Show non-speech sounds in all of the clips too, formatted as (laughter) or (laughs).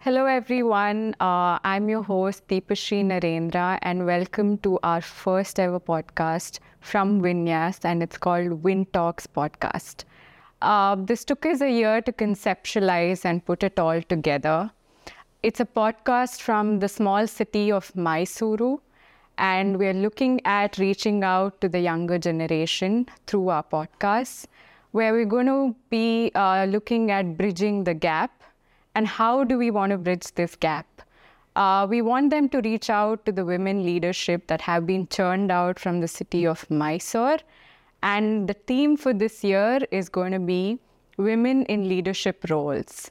Hello, everyone. Uh, I'm your host, Deepashree Narendra, and welcome to our first ever podcast from Vinyas, and it's called VinTalks Podcast. Uh, this took us a year to conceptualize and put it all together. It's a podcast from the small city of Mysuru, and we're looking at reaching out to the younger generation through our podcasts, where we're going to be uh, looking at bridging the gap and how do we want to bridge this gap. Uh, we want them to reach out to the women leadership that have been churned out from the city of Mysore. And the theme for this year is going to be women in leadership roles.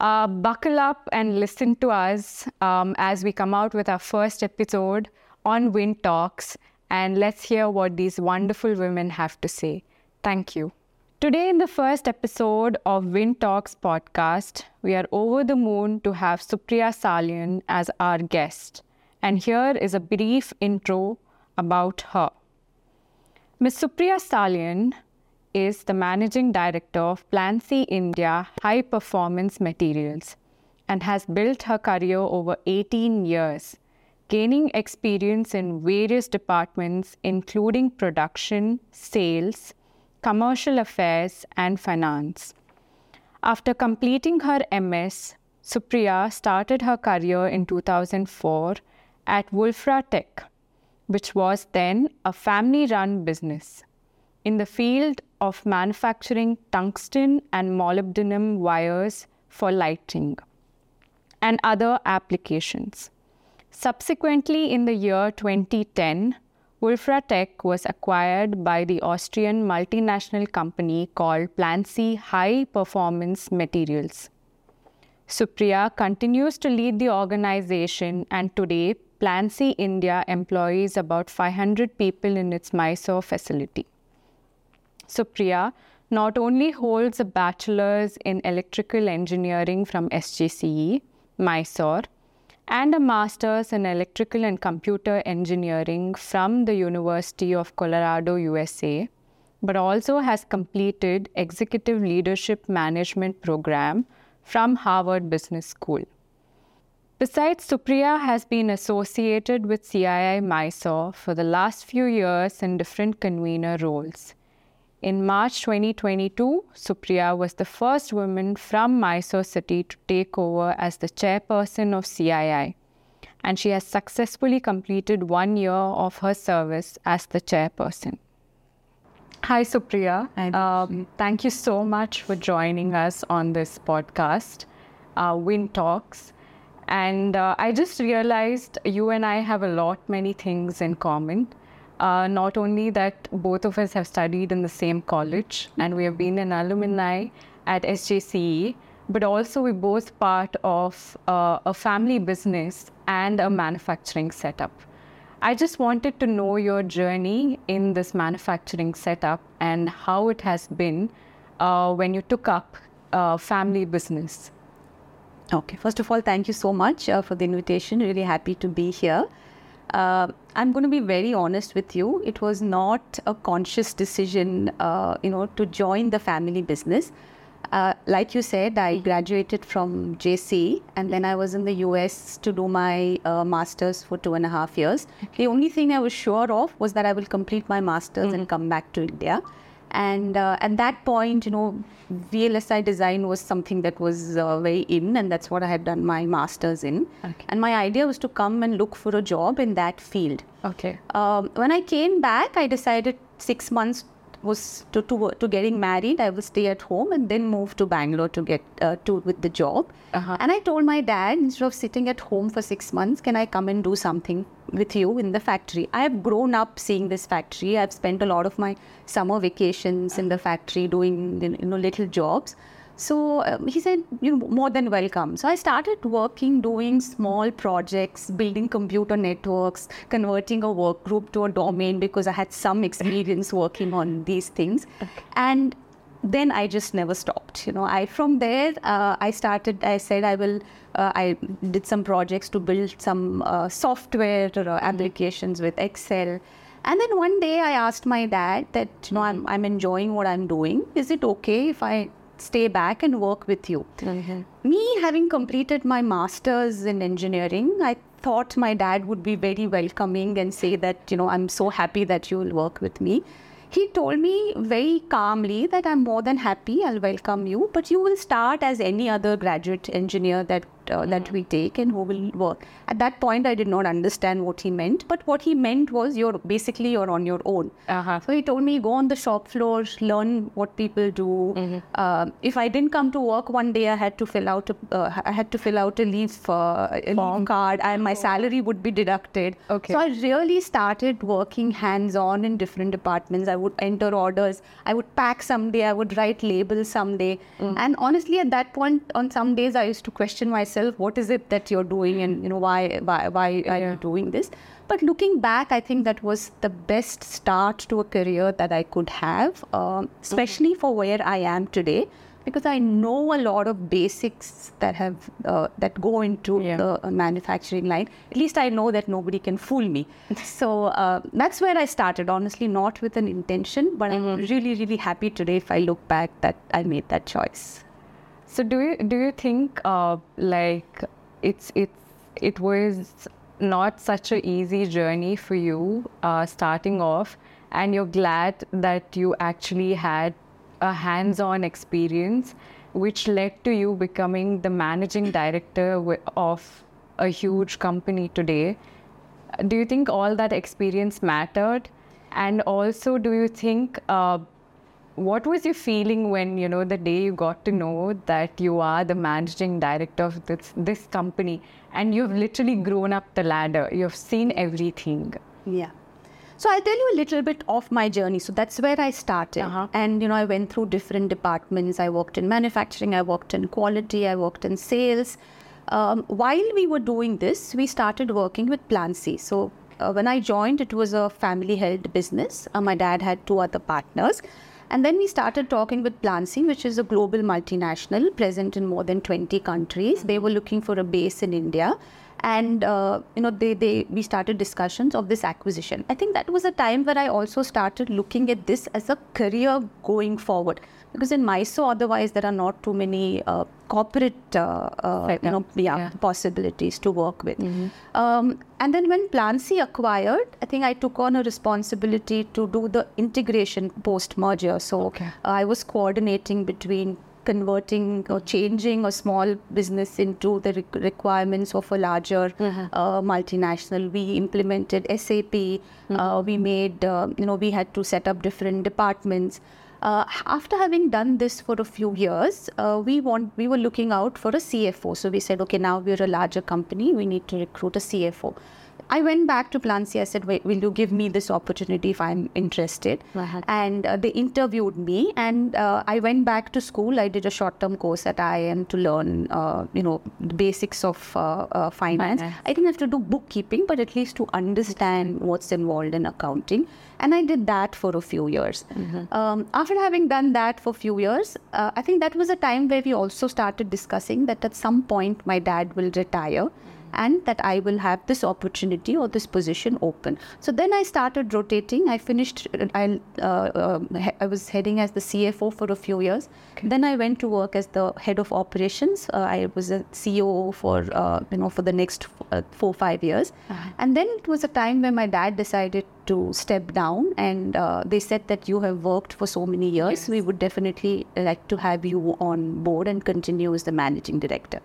Uh, buckle up and listen to us um, as we come out with our first episode on VinTalks, and let's hear what these wonderful women have to say. Thank you. Today, in the first episode of VinTalks podcast, we are over the moon to have Supriya Salian as our guest. And here is a brief intro about her. Ms. Supriya Salian is the managing director of Plansee India High Performance Materials and has built her career over 18 years gaining experience in various departments, including production, sales, commercial affairs, and finance. After completing her MS, Supriya started her career in 2004 at Wulfra Tech, which was then a family run business in the field of manufacturing tungsten and molybdenum wires for lighting and other applications. Subsequently, in the year 2010, Wulfra Tech was acquired by the Austrian multinational company called Plansee High Performance Materials. Supriya continues to lead the organization, and today, Plansee India employs about 500 people in its Mysore facility. Supriya not only holds a bachelor's in electrical engineering from SJCE, Mysore, and a master's in electrical and computer engineering from the University of Colorado, USA, but also has completed executive leadership management program from Harvard Business School. Besides, Supriya has been associated with CII Mysore for the last few years in different convener roles. In March 2022, Supriya was the first woman from Mysore city to take over as the chairperson of CII, and she has successfully completed one year of her service as the chairperson. Hi, Supriya. Um, thank you so much for joining us on this podcast, uh, VinTalks. And uh, I just realized you and I have a lot, many things in common. Uh, not only that both of us have studied in the same college and we have been an alumni at SJCE, but also we're both part of uh, a family business and a manufacturing setup. I just wanted to know your journey in this manufacturing setup and how it has been uh, when you took up uh, family business. Okay, first of all, thank you so much uh, for the invitation. Really happy to be here. Uh, I'm going to be very honest with you. It was not a conscious decision, uh, you know, to join the family business. Uh, like you said, I graduated from JC and then I was in the US to do my uh, master's for two and a half years. The only thing I was sure of was that I will complete my master's and come back to India. And uh, at that point, you know, VLSI design was something that was uh, very in, and that's what I had done my master's in. Okay. And my idea was to come and look for a job in that field. Okay. Um, when I came back, I decided six months was to, to to getting married. I will stay at home and then move to Bangalore to get uh, to with the job. Uh-huh. And I told my dad instead of sitting at home for six months, can I come and do something with you in the factory? I have grown up seeing this factory. I've spent a lot of my summer vacations in the factory doing you know little jobs. So um, he said, you know, more than welcome. So I started working, doing small projects, building computer networks, converting a work group to a domain because I had some experience (laughs) working on these things. And then I just never stopped. You know, I from there uh, I started. I said I will. Uh, I did some projects to build some uh, software uh, applications with Excel. And then one day I asked my dad that you know I'm I'm enjoying what I'm doing. Is it okay if I stay back and work with you. Me having completed my master's in engineering, I thought my dad would be very welcoming and say that, you know, I'm so happy that you will work with me. He told me very calmly that I'm more than happy, I'll welcome you, but you will start as any other graduate engineer that uh, that we take and who will work. At that point, I did not understand what he meant, but what he meant was you're basically you're on your own. Uh-huh. So he told me go on the shop floor, learn what people do. Uh, if I didn't come to work one day, I had to fill out a, uh, I had to fill out a leave uh, a leave card, and my salary would be deducted. Okay. So I really started working hands-on in different departments. I would enter orders. I would pack someday. I would write labels someday. And honestly, at that point, on some days, I used to question myself: What is it that you're doing, and you know why why why are you doing this? But looking back, I think that was the best start to a career that I could have, um, especially for where I am today, because I know a lot of basics that have uh, that go into Yeah. the uh, manufacturing line. At least I know that nobody can fool me. (laughs) so uh, that's where I started. Honestly, not with an intention, but I'm really, really happy today if I look back that I made that choice. So do you do you think uh, like it's it's it was not such an easy journey for you uh, starting off, and you're glad that you actually had a hands-on experience, which led to you becoming the managing director of a huge company today. Do you think all that experience mattered? And also, do you think uh, what was your feeling when you know the day you got to know that you are the managing director of this this company and you've literally grown up the ladder you've seen everything Yeah. So I'll tell you a little bit of my journey. So that's where I started. Uh-huh. And, you know, I went through different departments. I worked in manufacturing, I worked in quality, I worked in sales. Um, while we were doing this, we started working with Plansee. So uh, when I joined, it was a family held business. Uh, my dad had two other partners. And then we started talking with Plan which is a global multinational present in more than 20 countries. They were looking for a base in India. And uh, you know they, they we started discussions of this acquisition. I think that was a time where i also started looking at this as a career going forward because in Mysore otherwise there are not too many uh, corporate uh, uh, you know yeah, yeah. possibilities to work with um, and then when Plansee acquired i think i took on a responsibility to do the integration post merger so Okay. i was coordinating between converting or changing a small business into the req- requirements of a larger uh, multinational. We implemented SAP. Uh, we made, uh, you know, we had to set up different departments. Uh, after having done this for a few years, uh, we want we were looking out for a CFO. So we said, okay, now we're a larger company. We need to recruit a CFO. I went back to Plan I said, Wait, will you give me this opportunity if I'm interested? And uh, they interviewed me, and uh, I went back to school. I did a short-term course at IIM to learn, uh, you know, the basics of uh, uh, finance. I didn't have to do bookkeeping, but at least to understand what's involved in accounting. And I did that for a few years. Um, after having done that for a few years, uh, I think that was a time where we also started discussing that at some point my dad will retire and that I will have this opportunity or this position open. So then I started rotating. I finished, I, uh, um, he- I was heading as the CFO for a few years. Then I went to work as the head of operations. Uh, I was a CEO for, uh, you know, for the next uh, four, five years. And then it was a time where my dad decided to step down and uh, they said that you have worked for so many years. We would definitely like to have you on board and continue as the managing director.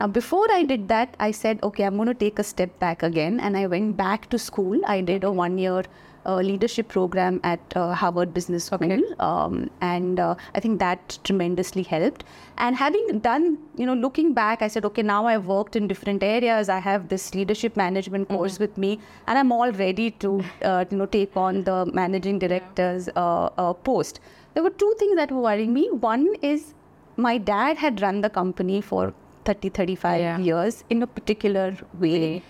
Now, before I did that, I said, okay, I'm going to take a step back again. And I went back to school. I did a one year uh, leadership program at uh, Harvard Business School. Um, and uh, I think that tremendously helped. And having done, you know, looking back, I said, okay, now I've worked in different areas. I have this leadership management course with me, and I'm all ready to, uh, you know, take on the managing director's uh, uh, post. There were two things that were worrying me. One is my dad had run the company for 30, 35 Yeah. years in a particular way.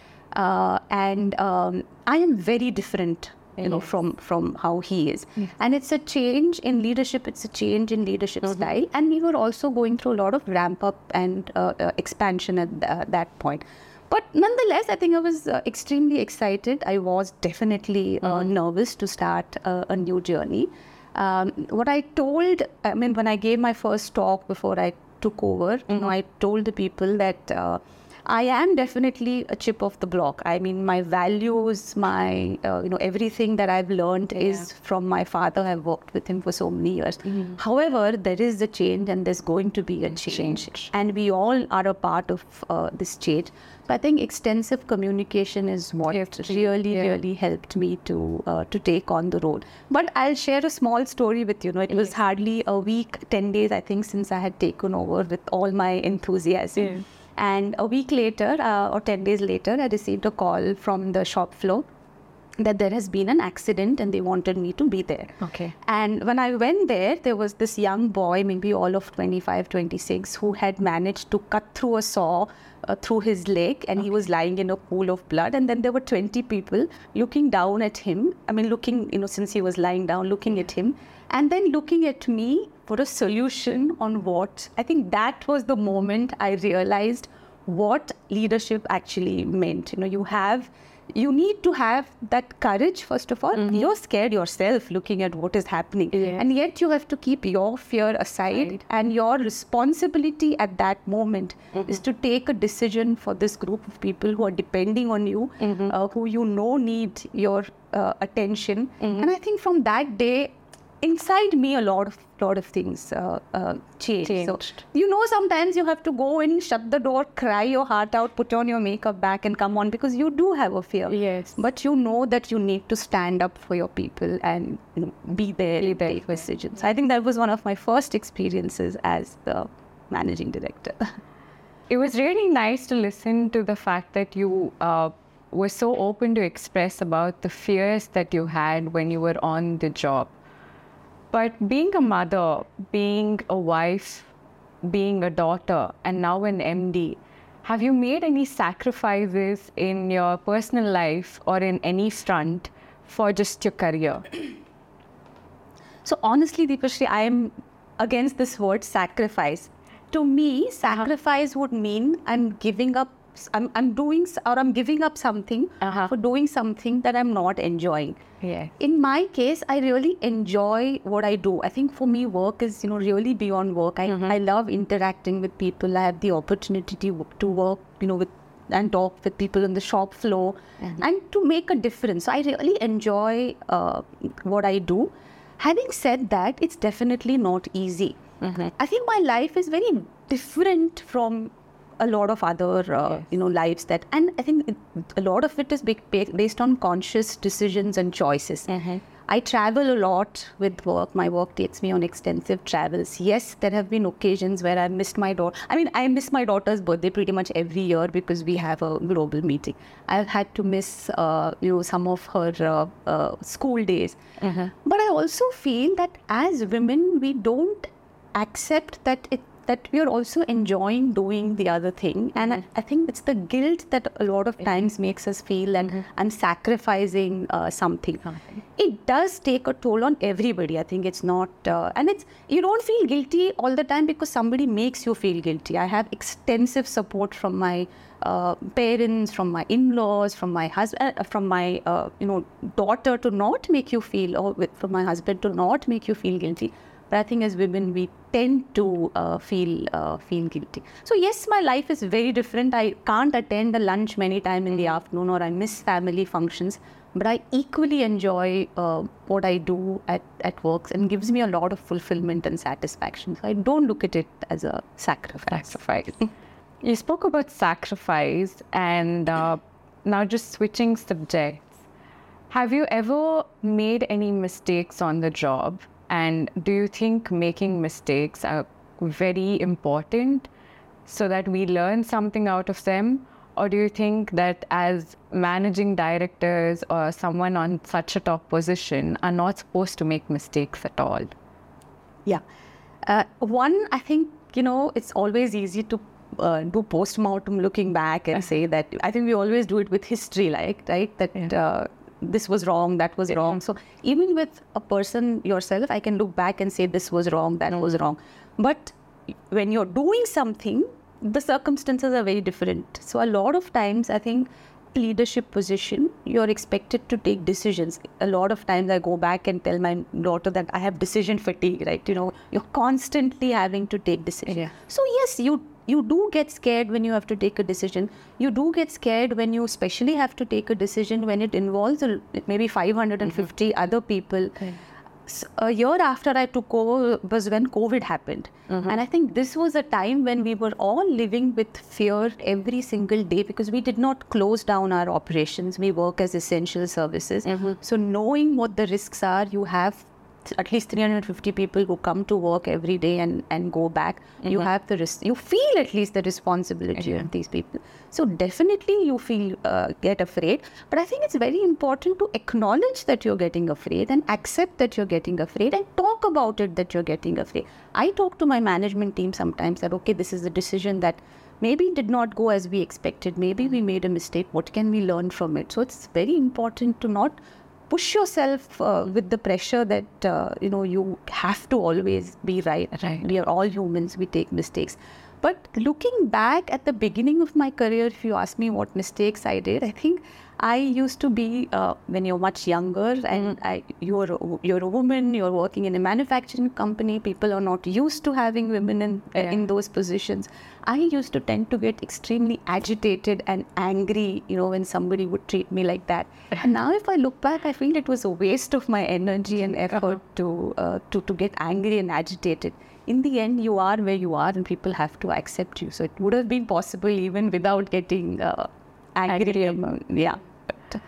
Uh, and um, I am very different, you know, from, from how he is. And it's a change in leadership, it's a change in leadership style. And we were also going through a lot of ramp up and uh, uh, expansion at th- that point. But nonetheless, I think I was uh, extremely excited. I was definitely uh, nervous to start uh, a new journey. Um, what I told, I mean, when I gave my first talk before I took over, you know, I told the people that uh, I am definitely a chip of the block. I mean, my values, my uh, you know, everything that I've learned is from my father. I've worked with him for so many years. However, there is a change, and there's going to be a change, Change. and we all are a part of uh, this change. So I think extensive communication is what really, yeah. really helped me to uh, to take on the role. But I'll share a small story with you. you know, it was hardly a week, ten days, I think, since I had taken over with all my enthusiasm. Yeah. And a week later, uh, or 10 days later, I received a call from the shop floor that there has been an accident and they wanted me to be there. Okay. And when I went there, there was this young boy, maybe all of 25, 26, who had managed to cut through a saw uh, through his leg and he was lying in a pool of blood. And then there were 20 people looking down at him. I mean, looking, you know, since he was lying down, looking at him and then looking at me for a solution on what. I think that was the moment I realized what leadership actually meant. You know, you have you need to have that courage first of all you're scared yourself looking at what is happening Yeah. and yet you have to keep your fear aside Right. and your responsibility at that moment is to take a decision for this group of people who are depending on you uh, who you know need your uh, attention and i think from that day inside me a lot of lot of things uh, uh, changed. Changed. So you know sometimes you have to go in, shut the door, cry your heart out, put on your makeup back, and come on because you do have a fear. Yes. But you know that you need to stand up for your people and you know, be there, Be there take decisions. I think that was one of my first experiences as the managing director. (laughs) It was really nice to listen to the fact that you uh, were so open to express about the fears that you had when you were on the job. But being a mother, being a wife, being a daughter, and now an MD, have you made any sacrifices in your personal life or in any front for just your career? (clears throat) So honestly, Deepashree, I am against this word sacrifice. To me, uh-huh. sacrifice would mean I'm giving up. I'm, I'm doing or I'm giving up something Uh-huh. for doing something that I'm not enjoying. Yeah. In my case, I really enjoy what I do. I think for me, work is you know really beyond work. I, I love interacting with people. I have the opportunity to, to work you know with and talk with people on the shop floor and to make a difference. So I really enjoy uh, what I do. Having said that, it's definitely not easy. I think my life is very different from a lot of other uh, Yes. you know lives that and i think it, a lot of it is big, based on conscious decisions and choices. Mhm. i travel a lot with work. My work takes me on extensive travels. Yes there have been occasions where i missed my daughter i mean i miss my daughter's birthday pretty much every year because we have a global meeting. I've had to miss uh, you know some of her uh, uh, school days. But i also feel that as women we don't accept that it that we are also enjoying doing the other thing. And I, I think it's the guilt that a lot of times makes us feel that i'm sacrificing uh, something. Something. it does take a toll on everybody i think. It's not uh, and it's you don't feel guilty all the time because somebody makes you feel guilty. I have extensive support from my uh, parents from my in-laws from my husband uh, from my uh, you know daughter to not make you feel or with, from my husband to not make you feel guilty but I think as women we tend to uh, feel uh, feel guilty. So yes, my life is very different. I can't attend the lunch many time in the afternoon, or I miss family functions. But I equally enjoy uh, what I do at at works, and gives me a lot of fulfillment and satisfaction. So I don't look at it as a sacrifice. sacrifice. you spoke about sacrifice, and uh, now just switching subjects. Have you ever made any mistakes on the job? And do you think making mistakes are very important so that we learn something out of them? Or do you think that as managing directors or someone on such a top position are not supposed to make mistakes at all? Yeah. Uh, one, I think, you know, it's always easy to uh, do post-mortem looking back and say that I think we always do it with history, like, right? That Yeah. uh, this was wrong, that was wrong. So even with a person yourself, I can look back and say this was wrong, that was wrong. But when you're doing something, the circumstances are very different. So a lot of times, I think leadership position, you're expected to take decisions. A lot of times I go back and tell my daughter that I have decision fatigue, right? You know, you're constantly having to take decisions. Yeah. So yes, you you do get scared when you have to take a decision. You do get scared when you especially have to take a decision when it involves a- maybe 550 mm-hmm. other people. A year after I took over was when COVID happened. Mm-hmm. And I think this was a time when we were all living with fear every single day because we did not close down our operations. We work as essential services. Mm-hmm. So, knowing what the risks are, you have at least 350 people who come to work every day and, and go back. You have the risk, you feel at least the responsibility of these people. So, definitely you feel, uh, get afraid. But I think it's very important to acknowledge that you're getting afraid and accept that you're getting afraid and talk about it that you're getting afraid. I talk to my management team sometimes that, okay, this is a decision that maybe did not go as we expected. Maybe we made a mistake. What can we learn from it? So, it's very important to not push yourself uh, with the pressure that uh, you know you have to always be right. Right. We are all humans. We take mistakes. But looking back at the beginning of my career, if you ask me what mistakes I did, I think I used to be uh, when you're much younger and I, you're a- you're a woman, you're working in a manufacturing company. People are not used to having women in uh, Yeah. in those positions. I used to tend to get extremely agitated and angry, you know, when somebody would treat me like that. (laughs) And now, if I look back, I feel it was a waste of my energy and effort to uh, to to get angry and agitated. In the end, you are where you are, and people have to accept you. So it would have been possible even without getting uh, angry. about- yeah. But,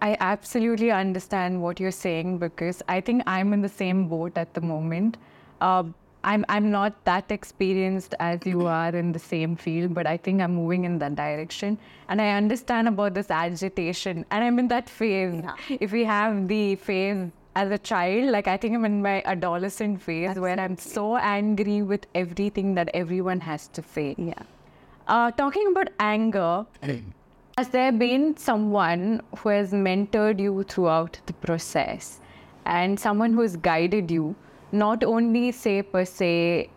I absolutely understand what you're saying because I think I'm in the same boat at the moment. Um, I'm I'm not that experienced as you (clears throat) are in the same field, but I think I'm moving in that direction. And I understand about this agitation, and I'm in that phase. If we have the phase as a child, like I think I'm in my adolescent phase where I'm so angry with everything that everyone has to say. yeah. Uh, talking about anger, has there been someone who has mentored you throughout the process and someone who has guided you, not only say per se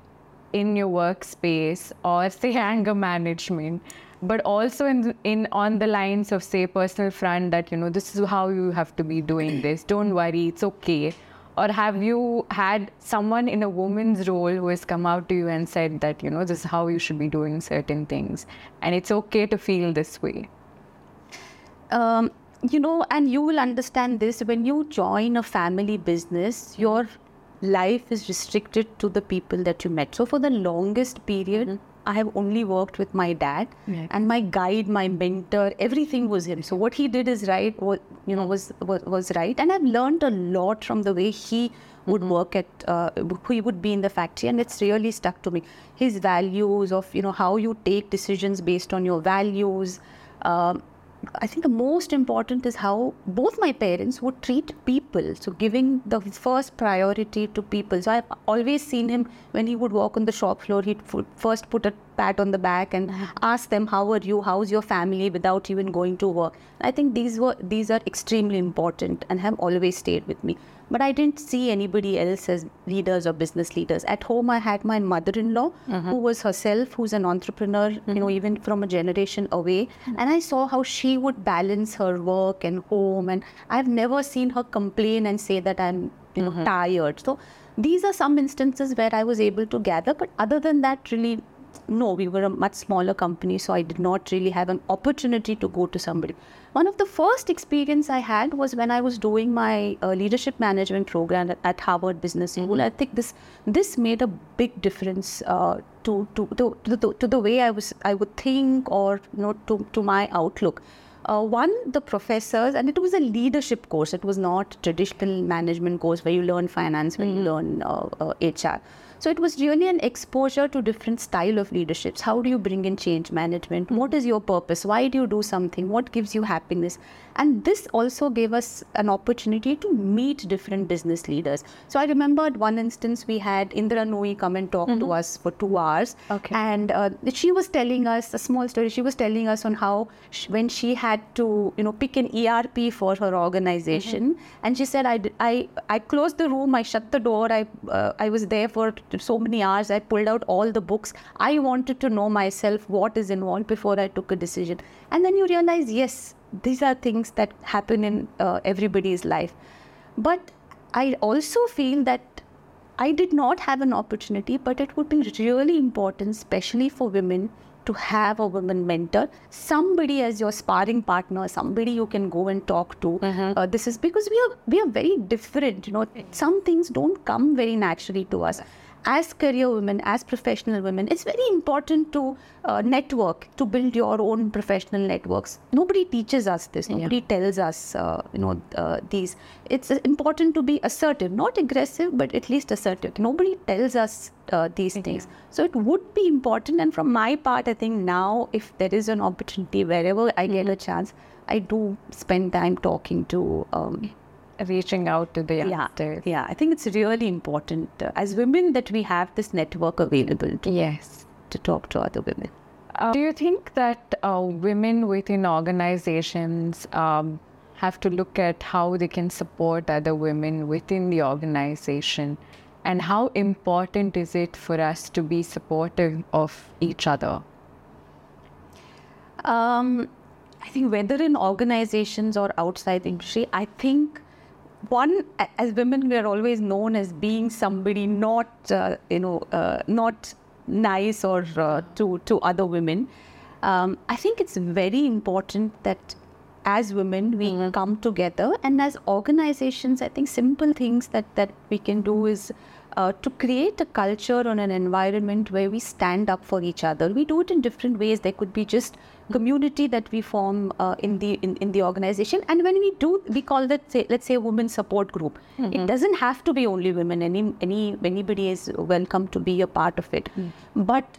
in your workspace or say (laughs) anger management, but also in, in on the lines of say personal front that you know this is how you have to be doing this. (clears throat) Don't worry, it's okay. Or have you had someone in a woman's role who has come out to you and said that, you know, this is how you should be doing certain things and it's okay to feel this way? um, you know, and you will understand this when you join a family business, your life is restricted to the people that you met. So, for the longest period, I have only worked with my dad, Right. and my guide, my mentor, everything was him. So, what he did is right, was, you know, was, was was right, and I've learned a lot from the way he would work at, uh, he would be in the factory, and it's really stuck to me. His values of, you know, how you take decisions based on your values. Um, I think the most important is how both my parents would treat people. So, giving the first priority to people. So, I've always seen him when he would walk on the shop floor, he'd first put a pat on the back and (laughs) ask them, How are you? How's your family? without even going to work. I think these were these are extremely important and have always stayed with me. But I didn't see anybody else as leaders or business leaders. At home, I had my mother-in-law, mm-hmm. who was herself, who's an entrepreneur, you mm-hmm. know, even from a generation away. Mm-hmm. And I saw how she would balance her work and home. And I've never seen her complain and say that I'm, you know, tired. So these are some instances where I was able to gather. But other than that, really, no, we were a much smaller company, so I did not really have an opportunity to go to somebody. One of the first experience I had was when I was doing my uh, leadership management program at, at Harvard Business School. I think this this made a big difference uh, to, to, to, to, the, to the way I was I would think or you know to, to my outlook. Uh, one, the professors, and it was a leadership course. It was not traditional management course where you learn finance, where you learn uh, uh, HR. So it was really an exposure to different style of leaderships. How do you bring in change management? What is your purpose? Why do you do something? What gives you happiness? And this also gave us an opportunity to meet different business leaders. So I remember at one instance we had Indra Nooyi come and talk to us for two hours. Okay. And uh, she was telling us a small story. She was telling us on how sh- when she had to, you know, pick an ERP for her organization, and she said, I, I I closed the room, I shut the door, I, uh, I was there for so many hours, I pulled out all the books. I wanted to know myself what is involved before I took a decision. And then you realize, yes, these are things that happen in uh, everybody's life. But I also feel that I did not have an opportunity, but it would be really important, especially for women, to have a woman mentor, somebody as your sparring partner, somebody you can go and talk to. Uh, this is because we are we are very different. You know, some things don't come very naturally to us. As career women, as professional women, it's very important to uh, network, to build your own professional networks. Nobody teaches us this. Nobody tells us, uh, you know, uh, these. It's important to be assertive, not aggressive, but at least assertive. Nobody tells us uh, these things. So it would be important. And from my part, I think now, if there is an opportunity wherever I get a chance, I do spend time talking to. Um, Reaching out to the yeah, yeah. I think it's really important uh, as women that we have this network available to, Yes. to talk to other women. Uh, do you think that uh, women within organizations um, have to look at how they can support other women within the organization? And how important is it for us to be supportive of each other? Um, I think whether in organizations or outside the industry, I think one as women we are always known as being somebody not uh, you know uh, not nice or uh, to to other women. Um, I think it's very important that as women we come together and as organizations i think simple things that that we can do is uh, to create a culture or an environment where we stand up for each other. We do it in different ways. There could be just community that we form uh, in the in, in the organization. And when we do we call that say, let's say a women support group. It doesn't have to be only women. Any any anybody is welcome to be a part of it. But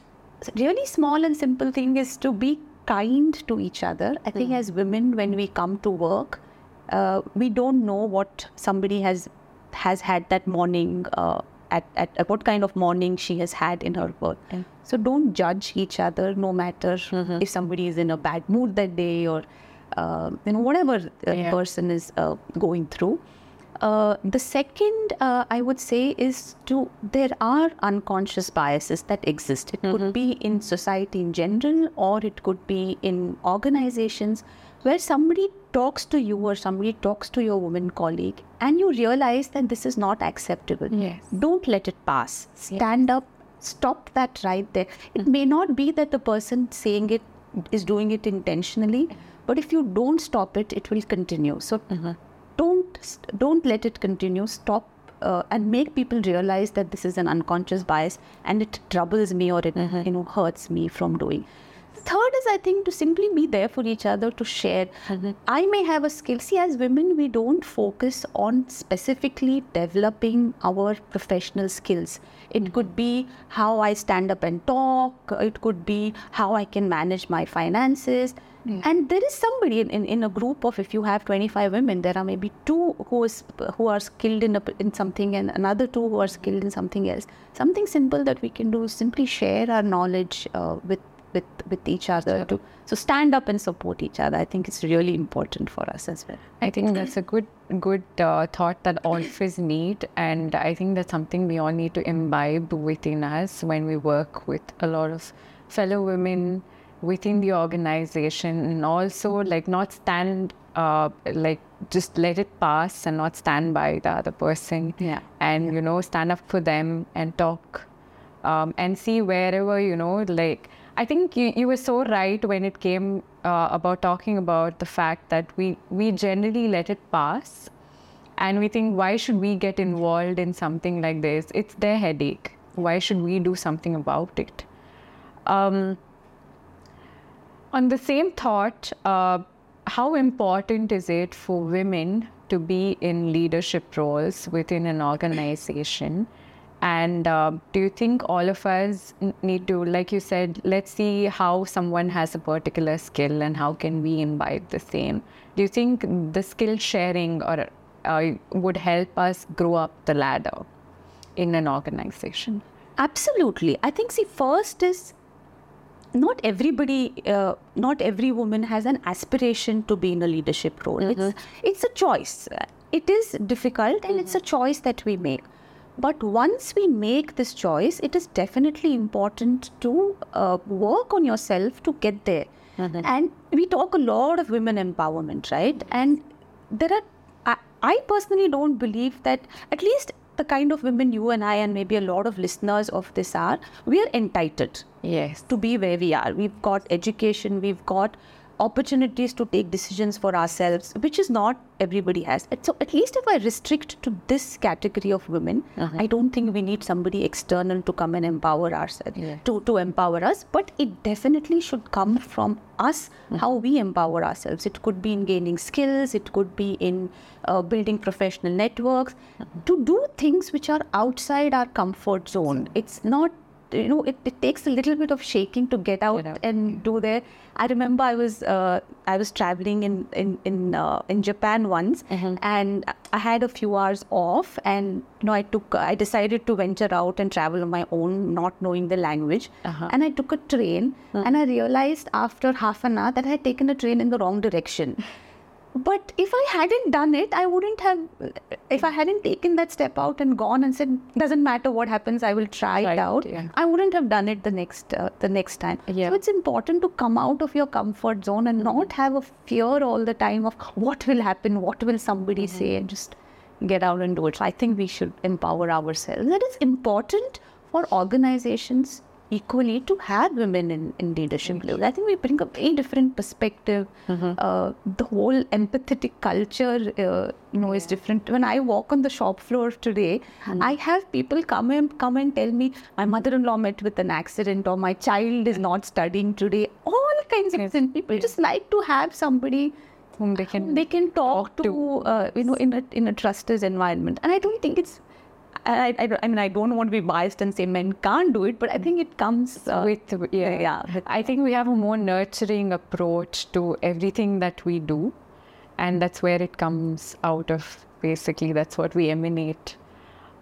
really small and simple thing is to be kind to each other. I think as women, when we come to work, uh, we don't know what somebody has has had that morning. Uh, at, at, at what kind of morning she has had in her work. So don't judge each other, no matter if somebody is in a bad mood that day or uh, you know whatever the Yeah. person is uh, going through. Uh, the second, uh, I would say, is to there are unconscious biases that exist. It could be in society in general, or it could be in organizations where somebody talks to you or somebody talks to your woman colleague, and you realize that this is not acceptable. Yes. Don't let it pass. Stand up. Stop that right there. It may not be that the person saying it is doing it intentionally, but if you don't stop it, it will continue. So don't don't let it continue stop uh, and make people realize that this is an unconscious bias and it troubles me or it you know hurts me from doing third is i think to simply be there for each other to share. I may have a skill. See as women we don't focus on specifically developing our professional skills. It could be how i stand up and talk. It could be how i can manage my finances. And there is somebody in, in, in a group of if you have 25 women there are maybe two who is who are skilled in, a, in something and another two who are skilled in something else. Something simple that we can do is simply share our knowledge uh, with with with each other to so stand up and support each other. I think it's really important for us as well. I think that's a good good uh, thought that all of us need, and I think that's something we all need to imbibe within us when we work with a lot of fellow women within the organization, and also like not stand uh, like just let it pass and not stand by the other person, Yeah. and you know stand up for them and talk um, and see wherever you know like i think you, you were so right when it came uh, about talking about the fact that we we generally let it pass and we think why should we get involved in something like this it's their headache why should we do something about it um, on the same thought, uh, how important is it for women to be in leadership roles within an organization? And uh, do you think all of us need to, like you said, let's see how someone has a particular skill and how can we imbibe the same? Do you think the skill sharing or uh, would help us grow up the ladder in an organization? Absolutely. I think, see, first is not everybody, uh, not every woman has an aspiration to be in a leadership role. It's it's a choice. It is difficult, and it's a choice that we make. But once we make this choice, it is definitely important to uh, work on yourself to get there. And we talk a lot of women empowerment, right? And there are, I, I personally don't believe that at least the kind of women you and I, and maybe a lot of listeners of this are, we are entitled Yes. to be where we are. We've got education, we've got opportunities to take decisions for ourselves, which is not everybody has. So, at least if I restrict to this category of women, uh-huh. I don't think we need somebody external to come and empower ourselves, Yeah. to, to empower us. But it definitely should come from us, mm. how we empower ourselves. It could be in gaining skills, it could be in uh, building professional networks, uh-huh. to do things which are outside our comfort zone. It's not you know it, it takes a little bit of shaking to get out, and do there i remember i was uh, i was traveling in in in, uh, in japan once and i had a few hours off and you know i took i decided to venture out and travel on my own not knowing the language. Uh-huh. and i took a train and i realized after half an hour that i had taken a train in the wrong direction but if I hadn't done it, I wouldn't have. If I hadn't taken that step out and gone and said, "Doesn't matter what happens, I will try Try it out," yeah. I wouldn't have done it the next uh, the next time. Yeah. So it's important to come out of your comfort zone and not have a fear all the time of what will happen, what will somebody Mm-hmm. say, and just get out and do it. So I think we should empower ourselves. That is important for organizations equally to have women in, in leadership roles. I think we bring a very different perspective. Mm-hmm. Uh, the whole empathetic culture, uh, you know, is different. When I walk on the shop floor today, Mm-hmm. I have people come and come and tell me my mother-in-law met with an accident or my child is not studying today. All kinds of things. People just like to have somebody Whom they can they can talk, talk to, to. Uh, you know in a in a trusted environment and i don't think it's I, I, I mean i don't want to be biased and say men can't do it but i think it comes uh, with yeah, yeah, with- I think we have a more nurturing approach to everything that we do, and that's where it comes out of. Basically, that's what we emanate.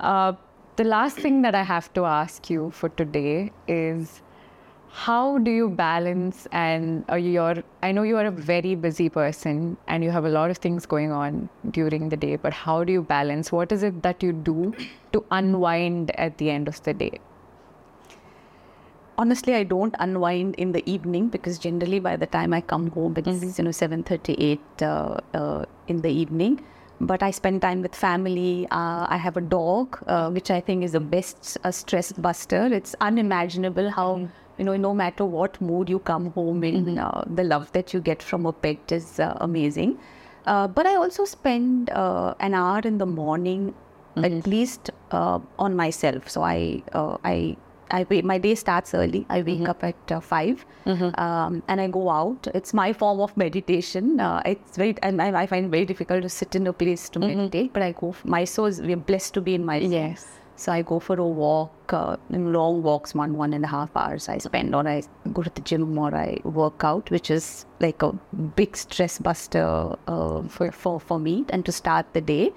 Uh, the last thing that I have to ask you for today is how do you balance and uh, you're i know you are a very busy person and you have a lot of things going on during the day but how do you balance? What is it that you do to unwind at the end of the day? Honestly i don't unwind in the evening because generally by the time i come home it's you know 7.38 uh, uh, in the evening. But i spend time with family. Uh, i have a dog uh, which i think is the best uh, stress buster. It's unimaginable how you know no matter what mood you come home in uh, the love that you get from a pet is uh, amazing uh, but i also spend uh, an hour in the morning at least uh, on myself so i uh, i I wait, my day starts early. I wake up at uh, 5 um, and I go out. It's my form of meditation. Uh, it's very, and I, I find it very difficult to sit in a place to meditate, but I go, Mysore is, we're blessed to be in Mysore. Yes. So I go for a walk, uh, long walks, one, one and a half hours I spend, or I go to the gym or I work out, which is like a big stress buster uh, for, for, for me and to start the day.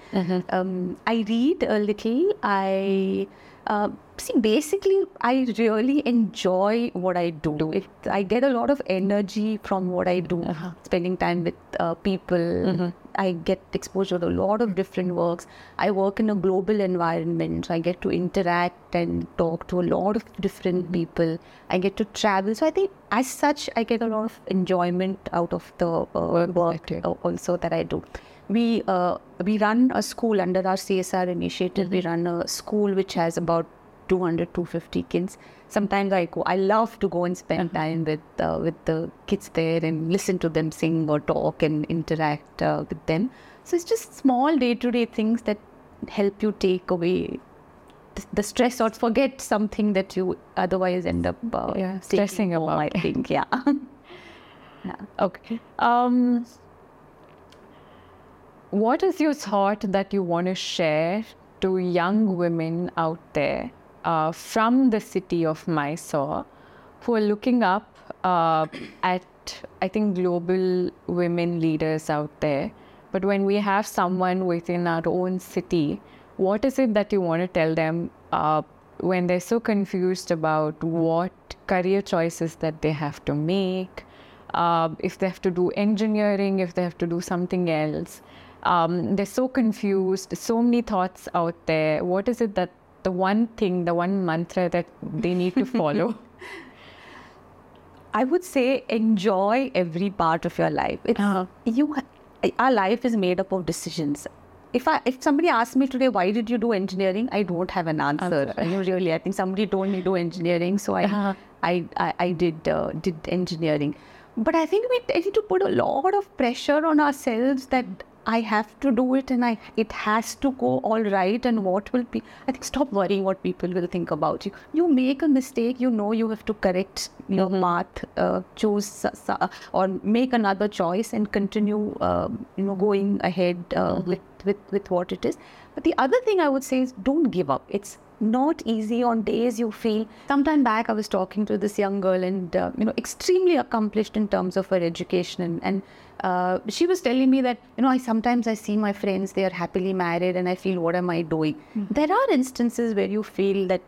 Um, I read a little. I uh, see, basically, I really enjoy what I do. It, I get a lot of energy from what I do, spending time with uh, people. I get exposure to a lot of different works. I work in a global environment, so I get to interact and talk to a lot of different people. I get to travel. So I think, as such, I get a lot of enjoyment out of the uh, work also that I do. We uh, we run a school under our CSR initiative. We run a school which has about 200 250 kids. Sometimes I go. I love to go and spend time with uh, with the kids there and listen to them sing or talk and interact uh, with them. So it's just small day to day things that help you take away the, the stress or forget something that you otherwise end up uh, Yeah, stressing home, I think, yeah. (laughs) yeah. Okay. Um, what is your thought that you want to share to young women out there uh, from the city of Mysore who are looking up uh, at, I think, global women leaders out there? But when we have someone within our own city, what is it that you want to tell them? Uh, when they're so confused about what career choices that they have to make, uh, if they have to do engineering, if they have to do something else. Um, they're so confused, so many thoughts out there. What is it that the one thing, the one mantra that they need to follow? (laughs) I would say enjoy every part of your life. It's, Uh-huh. you, our life is made up of decisions. If I if somebody asked me today why did you do engineering, I don't have an answer. You know, really, I think somebody told me to do engineering, so I Uh-huh. I, I I did uh, did engineering. But I think we tend to put a lot of pressure on ourselves that I have to do it and I it has to go all right and what will be I think stop worrying what people will think about you. You make a mistake, you know you have to correct your path, uh, choose s- or make another choice and continue um, you know going ahead uh, with, with with what it is. But the other thing I would say is don't give up. It's not easy on days you feel. Sometime back, I was talking to this young girl, and uh, you know, extremely accomplished in terms of her education, and, and uh, she was telling me that you know, I sometimes I see my friends they are happily married, and I feel what am I doing? There are instances where you feel that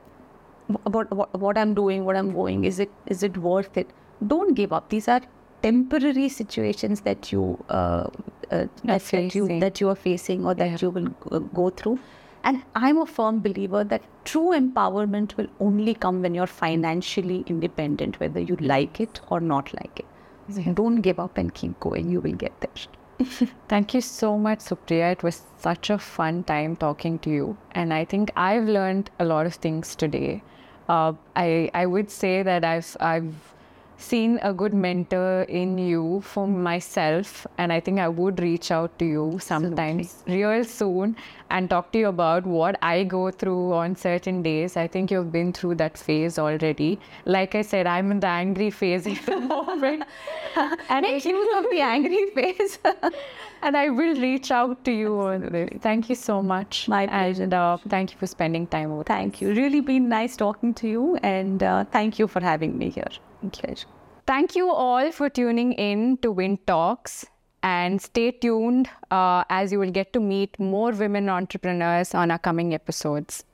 about what what I'm doing, what I'm going, is it is it worth it? Don't give up. These are temporary situations that you uh, uh, that, that you that you are facing or that you will go through. And I'm a firm believer that true empowerment will only come when you're financially independent, whether you like it or not like it. Don't give up and keep going. You will get there. (laughs) Thank you so much, Supriya. It was such a fun time talking to you. And I think I've learned a lot of things today. Uh, I, I would say that I've, I've seen a good mentor in you for myself. And I think I would reach out to you sometimes real soon and talk to you about what I go through on certain days. I think you've been through that phase already. Like I said, I'm in the angry phase at the (laughs) moment. (laughs) and Make use of the (laughs) angry face. And I will reach out to you this. Thank you so much. My pleasure. And uh, thank you for spending time with thank you. Really been nice talking to you, and uh, thank you for having me here. Pleasure. Thank you all for tuning in to VinTalks. And stay tuned uh, as you will get to meet more women entrepreneurs on our coming episodes.